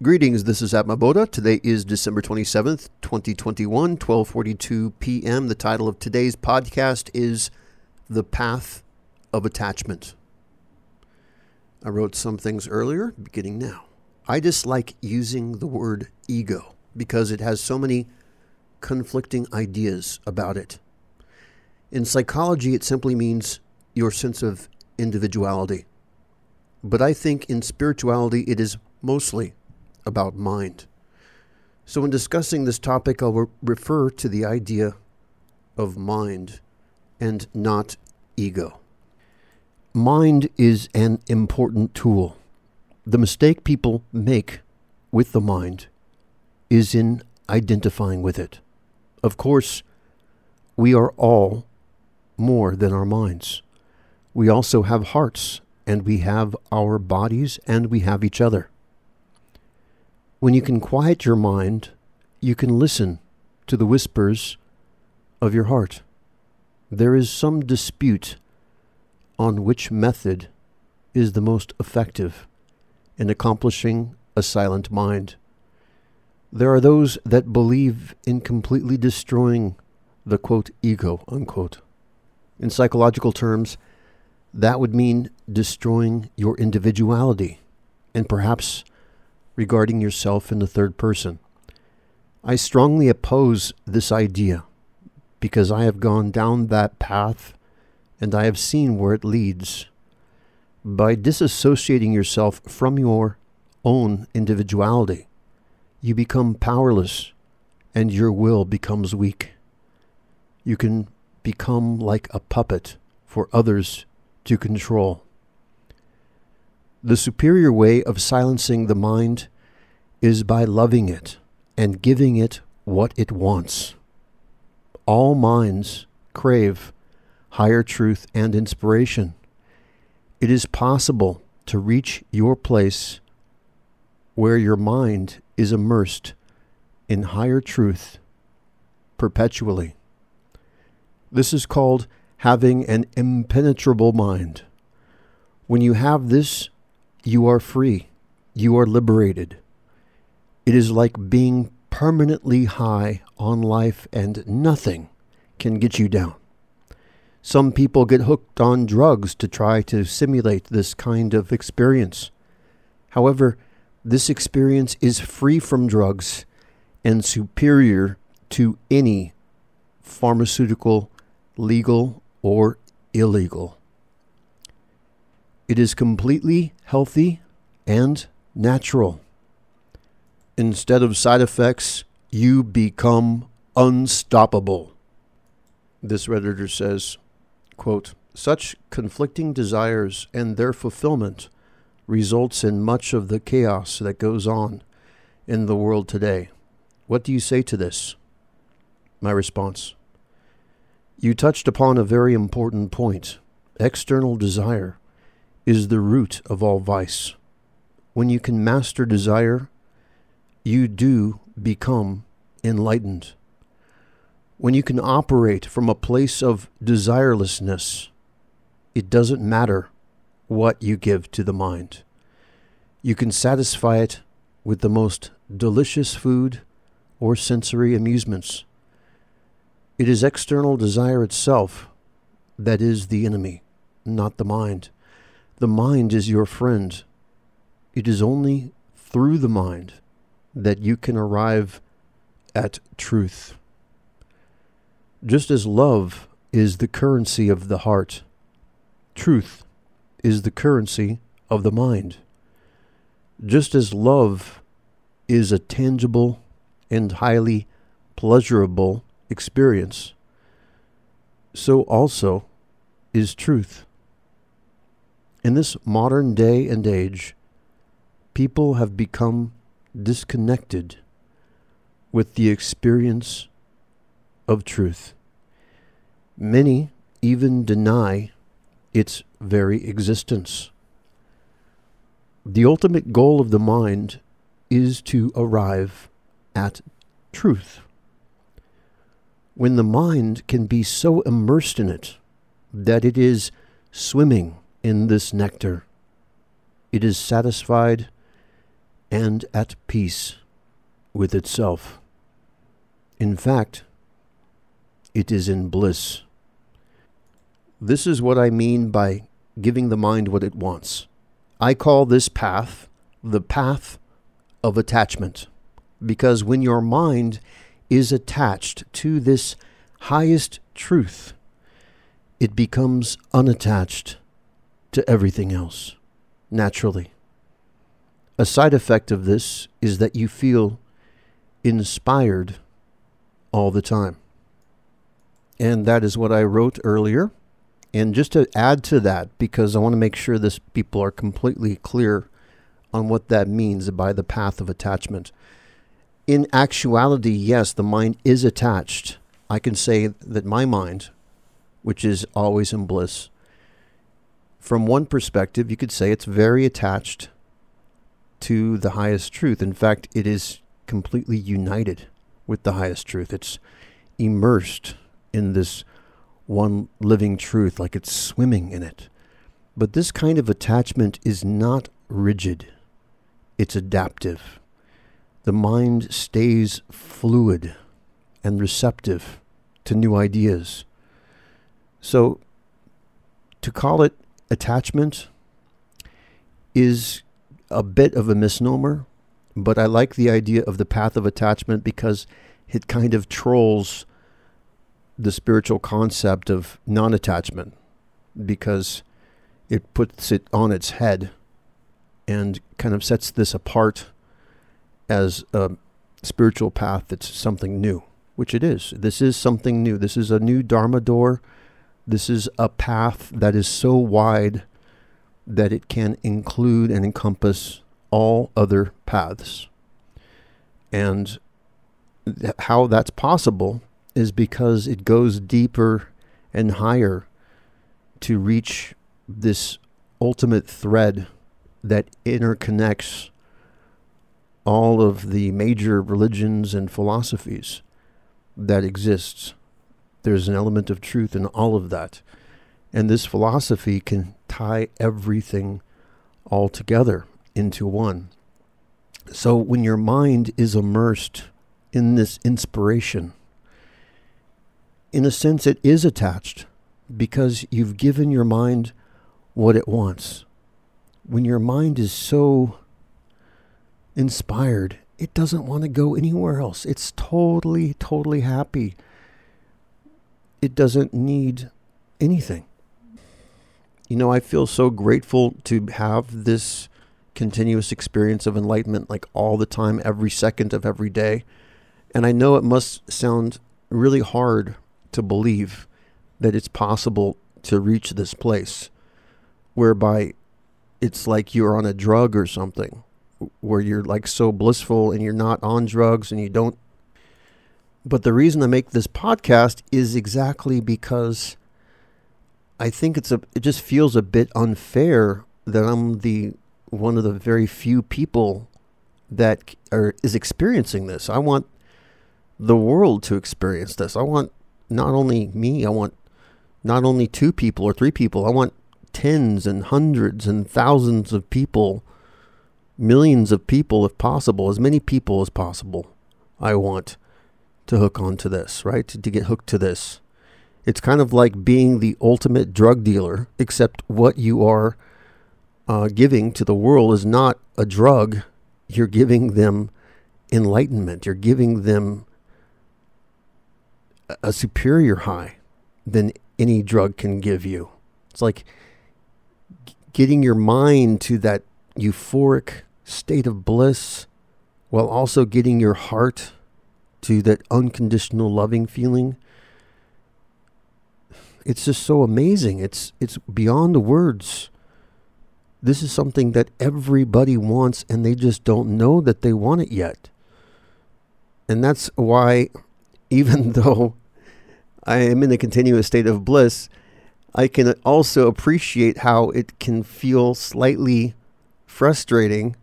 Greetings, this is Atma Atmaboda. Today is December 27th, 2021, 12:42 p.m. The title of today's podcast is The Path of Attachment. I wrote some things earlier, beginning now. I dislike using the word ego because it has so many conflicting ideas about it. In psychology, it simply means your sense of individuality. But I think in spirituality, it is mostly about mind. So, in discussing this topic, I'll re- refer to the idea of mind and not ego. Mind is an important tool. The mistake people make with the mind is in identifying with it. Of course, we are all more than our minds. We also have hearts, and we have our bodies, and we have each other. When you can quiet your mind, you can listen to the whispers of your heart. There is some dispute on which method is the most effective in accomplishing a silent mind. There are those that believe in completely destroying the quote ego unquote. In psychological terms, that would mean destroying your individuality and perhaps regarding yourself in the third person. I strongly oppose this idea because I have gone down that path and I have seen where it leads. By disassociating yourself from your own individuality, you become powerless and your will becomes weak. You can become like a puppet for others to control. The superior way of silencing the mind is by loving it and giving it what it wants. All minds crave higher truth and inspiration. It is possible to reach your place where your mind is immersed in higher truth perpetually. This is called having an impenetrable mind. When you have this, you are free. You are liberated. It is like being permanently high on life and nothing can get you down. Some people get hooked on drugs to try to simulate this kind of experience. However, this experience is free from drugs and superior to any pharmaceutical, legal, or illegal. It is completely healthy and natural. Instead of side effects, you become unstoppable. This Redditor says, quote, Such conflicting desires and their fulfillment results in much of the chaos that goes on in the world today. What do you say to this? My response You touched upon a very important point. External desire is the root of all vice. When you can master desire, you do become enlightened. When you can operate from a place of desirelessness, it doesn't matter what you give to the mind. You can satisfy it with the most delicious food or sensory amusements. It is external desire itself that is the enemy, not the mind. The mind is your friend. It is only through the mind that you can arrive at truth. Just as love is the currency of the heart, truth is the currency of the mind. Just as love is a tangible and highly pleasurable experience, so also is truth. In this modern day and age, people have become disconnected with the experience of truth. Many even deny its very existence. The ultimate goal of the mind is to arrive at truth. When the mind can be so immersed in it that it is swimming in this nectar. It is satisfied and at peace with itself. In fact, it is in bliss. This is what I mean by giving the mind what it wants. I call this path the path of attachment, because when your mind is attached to this highest truth, it becomes unattached to everything else, naturally. A side effect of this is that you feel inspired all the time. And that is what I wrote earlier. And just to add to that, because I want to make sure this people are completely clear on what that means by the path of attachment. In actuality, yes, the mind is attached. I can say that my mind, which is always in bliss, from one perspective, you could say it's very attached to the highest truth. In fact, it is completely united with the highest truth. It's immersed in this one living truth, like it's swimming in it. But this kind of attachment is not rigid, it's adaptive. The mind stays fluid and receptive to new ideas. So, to call it attachment is a bit of a misnomer, but I like the idea of the path of attachment because it kind of trolls the spiritual concept of non attachment because it puts it on its head and kind of sets this apart as a spiritual path that's something new, which it is. This is something new. This is a new Dharma door. This is a path that is so wide that it can include and encompass all other paths. And th- how that's possible is because it goes deeper and higher to reach this ultimate thread that interconnects all of the major religions and philosophies that exists. There's an element of truth in all of that. And this philosophy can tie everything all together into one. So when your mind is immersed in this inspiration, in a sense, it is attached because you've given your mind what it wants. When your mind is so inspired, it doesn't want to go anywhere else. It's totally, totally happy. It doesn't need anything you know, I feel so grateful to have this continuous experience of enlightenment like all the time, every second of every day. And I know it must sound really hard to believe that it's possible to reach this place whereby it's like you're on a drug or something where you're like so blissful and you're not on drugs and you don't. But the reason I make this podcast is exactly because I think it's a it just feels a bit unfair that I'm the one of the very few people that are is experiencing this. I want the world to experience this. I want not only me, I want not only two people or three people. I want tens and hundreds and thousands of people, millions of people if possible, as many people as possible. I want to hook onto this, right? To, get hooked to this. It's kind of like being the ultimate drug dealer, except what you are uh, giving to the world is not a drug. You're giving them enlightenment. You're giving them a superior high than any drug can give you. It's like getting your mind to that euphoric state of bliss while also getting your heart to that unconditional loving feeling it's just so amazing. It's it's beyond the words. This is something that everybody wants and they just don't know that they want it yet. And that's why even though I am in a continuous state of bliss, I can also appreciate how it can feel slightly frustrating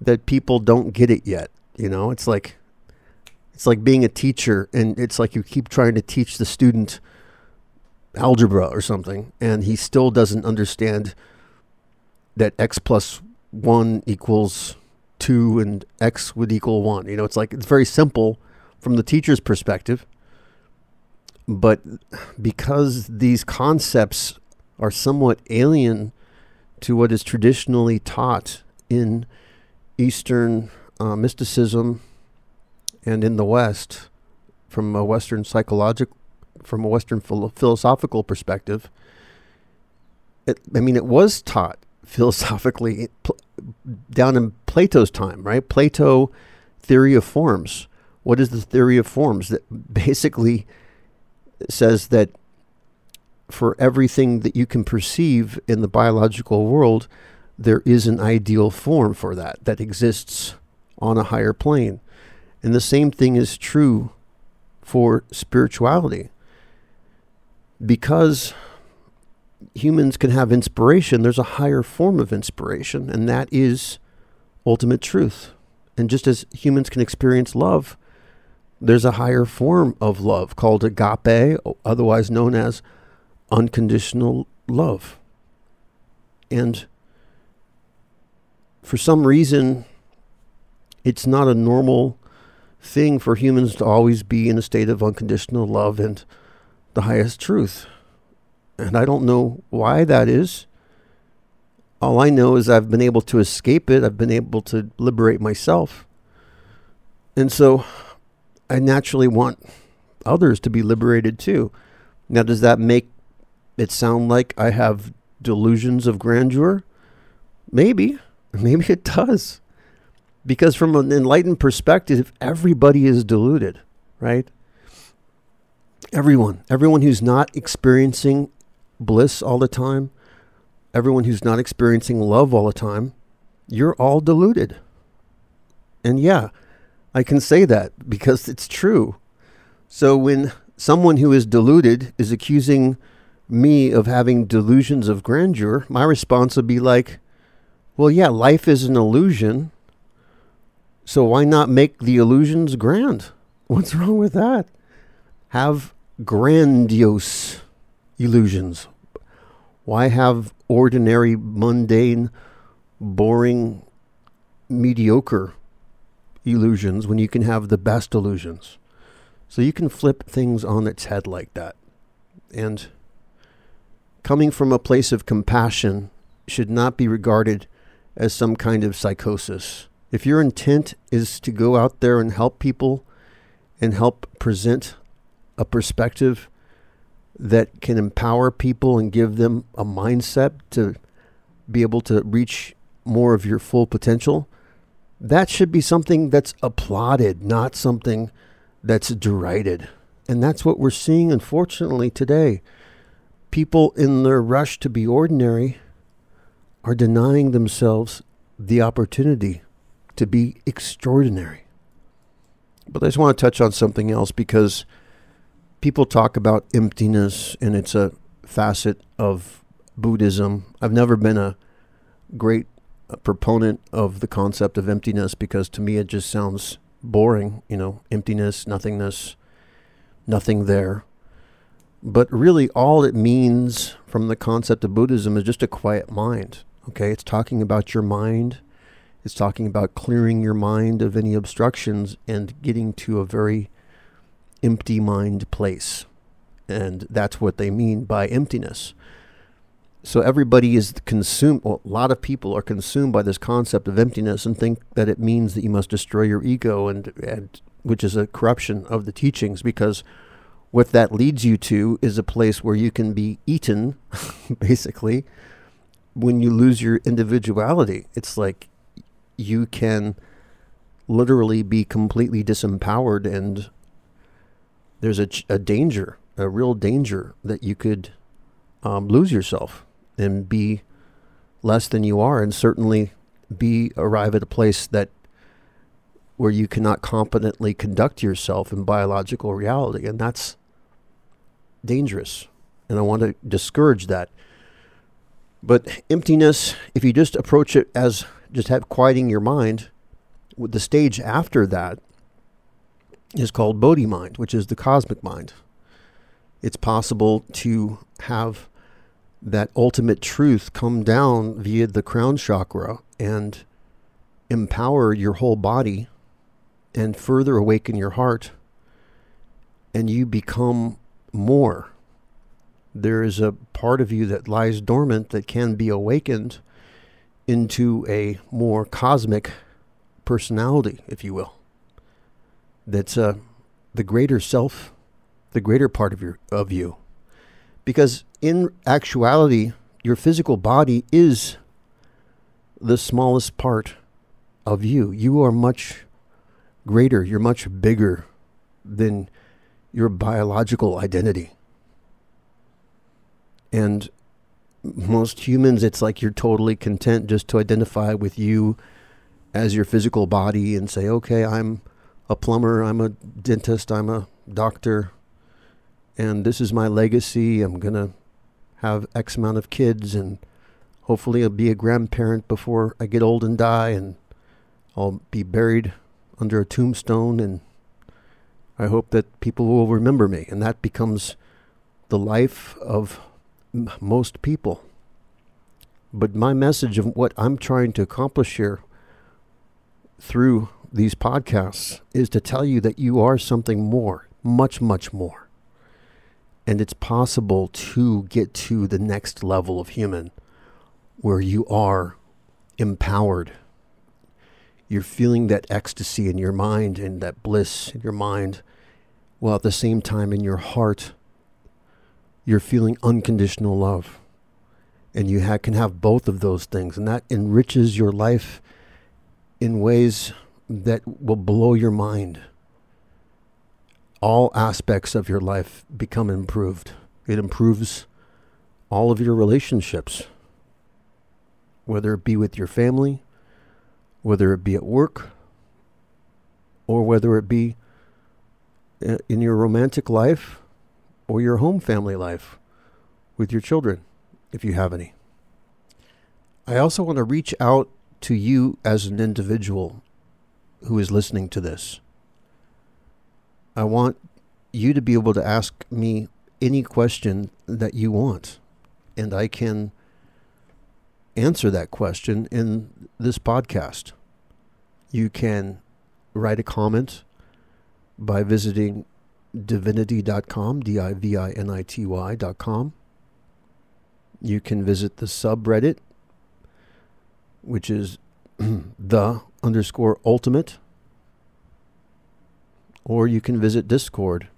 that people don't get it yet. You know, it's like it's like being a teacher and it's like you keep trying to teach the student algebra or something, and he still doesn't understand that x plus 1 equals 2 and x would equal 1. You know, it's like it's very simple from the teacher's perspective. But because these concepts are somewhat alien to what is traditionally taught in Eastern uh, mysticism and in the West, from a Western psychological, from a Western philo- philosophical perspective, it, I mean, it was taught philosophically down in Plato's time, right? Plato theory of forms. What is the theory of forms? That basically says that for everything that you can perceive in the biological world, there is an ideal form for that that exists on a higher plane. And the same thing is true for spirituality. Because humans can have inspiration, there's a higher form of inspiration, and that is ultimate truth. And just as humans can experience love, there's a higher form of love called agape, otherwise known as unconditional love. And for some reason, it's not a normal thing for humans to always be in a state of unconditional love and the highest truth. And I don't know why that is. All I know is I've been able to escape it. I've been able to liberate myself. And so I naturally want others to be liberated too. Now, does that make it sound like I have delusions of grandeur? Maybe. Maybe it does. Because from an enlightened perspective, everybody is deluded, right? Everyone. Everyone who's not experiencing bliss all the time, everyone who's not experiencing love all the time, you're all deluded. And yeah, I can say that because it's true. So when someone who is deluded is accusing me of having delusions of grandeur, my response would be like, well, yeah, life is an illusion. So why not make the illusions grand? What's wrong with that? Have grandiose illusions. Why have ordinary, mundane, boring, mediocre illusions when you can have the best illusions? So you can flip things on its head like that. And coming from a place of compassion should not be regarded as some kind of psychosis. If your intent is to go out there and help people and help present a perspective that can empower people and give them a mindset to be able to reach more of your full potential, that should be something that's applauded, not something that's derided. And that's what we're seeing, unfortunately, today. People, in their rush to be ordinary, are denying themselves the opportunity to be extraordinary. But I just want to touch on something else because people talk about emptiness and it's a facet of Buddhism. I've never been a great uh, proponent of the concept of emptiness because to me it just sounds boring, you know, emptiness, nothingness, nothing there. But really, all it means from the concept of Buddhism is just a quiet mind. Okay, it's talking about your mind. It's talking about clearing your mind of any obstructions and getting to a very empty mind place. And that's what they mean by emptiness. So everybody is consumed, well, a lot of people are consumed by this concept of emptiness and think that it means that you must destroy your ego, and, and which is a corruption of the teachings because what that leads you to is a place where you can be eaten, basically, when you lose your individuality. It's like you can literally be completely disempowered and there's a, a danger, a real danger that you could um, lose yourself and be less than you are, and certainly be arrive at a place that where you cannot competently conduct yourself in biological reality, and that's dangerous. And I want to discourage that. But emptiness, if you just approach it as just have quieting your mind, the stage after that is called Bodhi mind, which is the cosmic mind. It's possible to have that ultimate truth come down via the crown chakra and empower your whole body and further awaken your heart, and you become more. There is a part of you that lies dormant that can be awakened into a more cosmic personality, if you will. That's uh, the greater self, the greater part of your of you. Because in actuality, your physical body is the smallest part of you. You are much greater, you're much bigger than your biological identity. And most humans, it's like you're totally content just to identify with you as your physical body and say, okay, I'm a plumber, I'm a dentist, I'm a doctor, and this is my legacy. I'm going to have X amount of kids, and hopefully I'll be a grandparent before I get old and die, and I'll be buried under a tombstone, and I hope that people will remember me. And that becomes the life of most people. But my message of what I'm trying to accomplish here through these podcasts is to tell you that you are something more, much, much more. And it's possible to get to the next level of human where you are empowered. You're feeling that ecstasy in your mind and that bliss in your mind, while at the same time in your heart, you're feeling unconditional love. And you ha- can have both of those things, and that enriches your life in ways that will blow your mind. All aspects of your life become improved. It improves all of your relationships, whether it be with your family, whether it be at work, or whether it be uh, in your romantic life or your home family life with your children, if you have any. I also want to reach out to you as an individual who is listening to this. I want you to be able to ask me any question that you want, and I can answer that question in this podcast. You can write a comment by visiting divinity.com, D I V I N I T Y.com. You can visit the subreddit, which is the underscore ultimate. Or you can visit Discord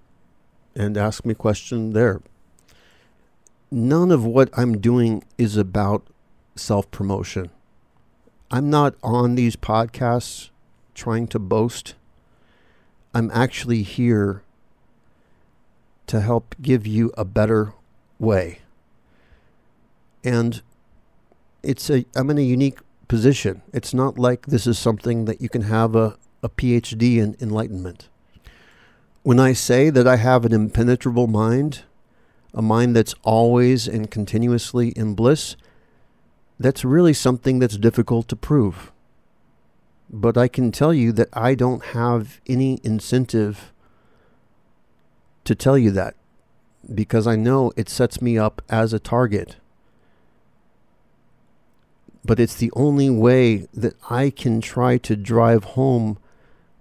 and ask me question there. None of what I'm doing is about self promotion. I'm not on these podcasts trying to boast. I'm actually here to help give you a better way. And it's a I'm in a unique position. It's not like this is something that you can have a, a PhD in enlightenment. When I say that I have an impenetrable mind, a mind that's always and continuously in bliss, that's really something that's difficult to prove. But I can tell you that I don't have any incentive to tell you that because I know it sets me up as a target. But it's the only way that I can try to drive home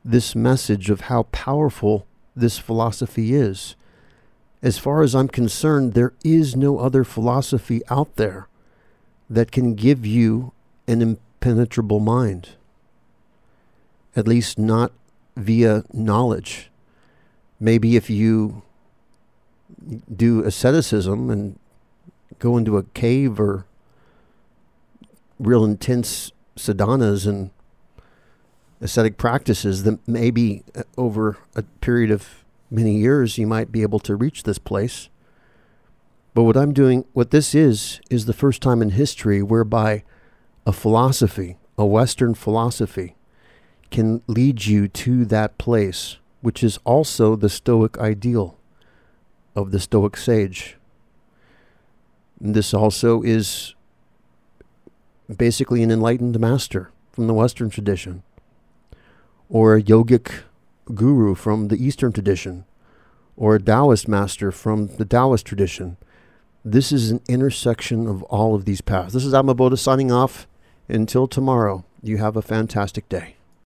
this message of how powerful this philosophy is. As far as I'm concerned, there is no other philosophy out there that can give you an impenetrable mind. At least not via knowledge maybe if you do asceticism and go into a cave or real intense sadhanas and ascetic practices, then maybe uh, over a period of many years you might be able to reach this place. But what I'm doing, what this is, is the first time in history whereby a philosophy, a Western philosophy, can lead you to that place which is also the Stoic ideal of the Stoic sage. And this also is basically an enlightened master from the Western tradition, or a yogic guru from the Eastern tradition, or a Taoist master from the Taoist tradition. This is an intersection of all of these paths. This is Atmaboda signing off. Until tomorrow, You have a fantastic day.